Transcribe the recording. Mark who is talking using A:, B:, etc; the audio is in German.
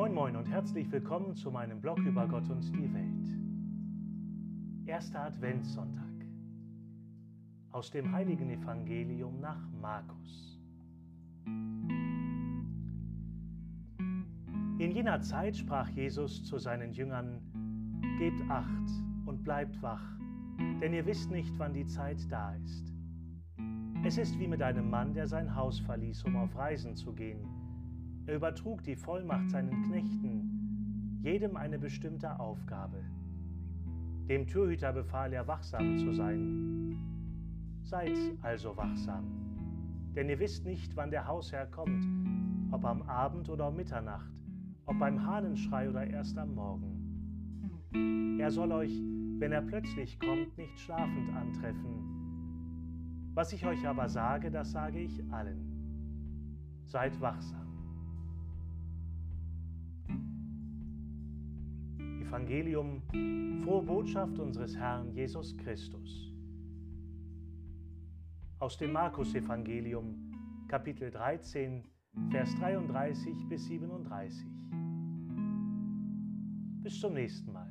A: Moin und herzlich willkommen zu meinem Blog über Gott und die Welt. Erster Adventssonntag aus dem heiligen Evangelium nach Markus. In jener Zeit sprach Jesus zu seinen Jüngern, Gebt acht und bleibt wach, denn ihr wisst nicht, wann die Zeit da ist. Es ist wie mit einem Mann, der sein Haus verließ, um auf Reisen zu gehen er übertrug die Vollmacht seinen Knechten, jedem eine bestimmte Aufgabe. Dem Türhüter befahl er, wachsam zu sein. Seid also wachsam, denn ihr wisst nicht, wann der Hausherr kommt, ob am Abend oder um Mitternacht, ob beim Hahnenschrei oder erst am Morgen. Er soll euch, wenn er plötzlich kommt, nicht schlafend antreffen. Was ich euch aber sage, das sage ich allen. Seid wachsam. Evangelium, frohe Botschaft unseres Herrn Jesus Christus. Aus dem Markus-Evangelium, Kapitel 13, Vers 33 bis 37. Bis zum nächsten Mal.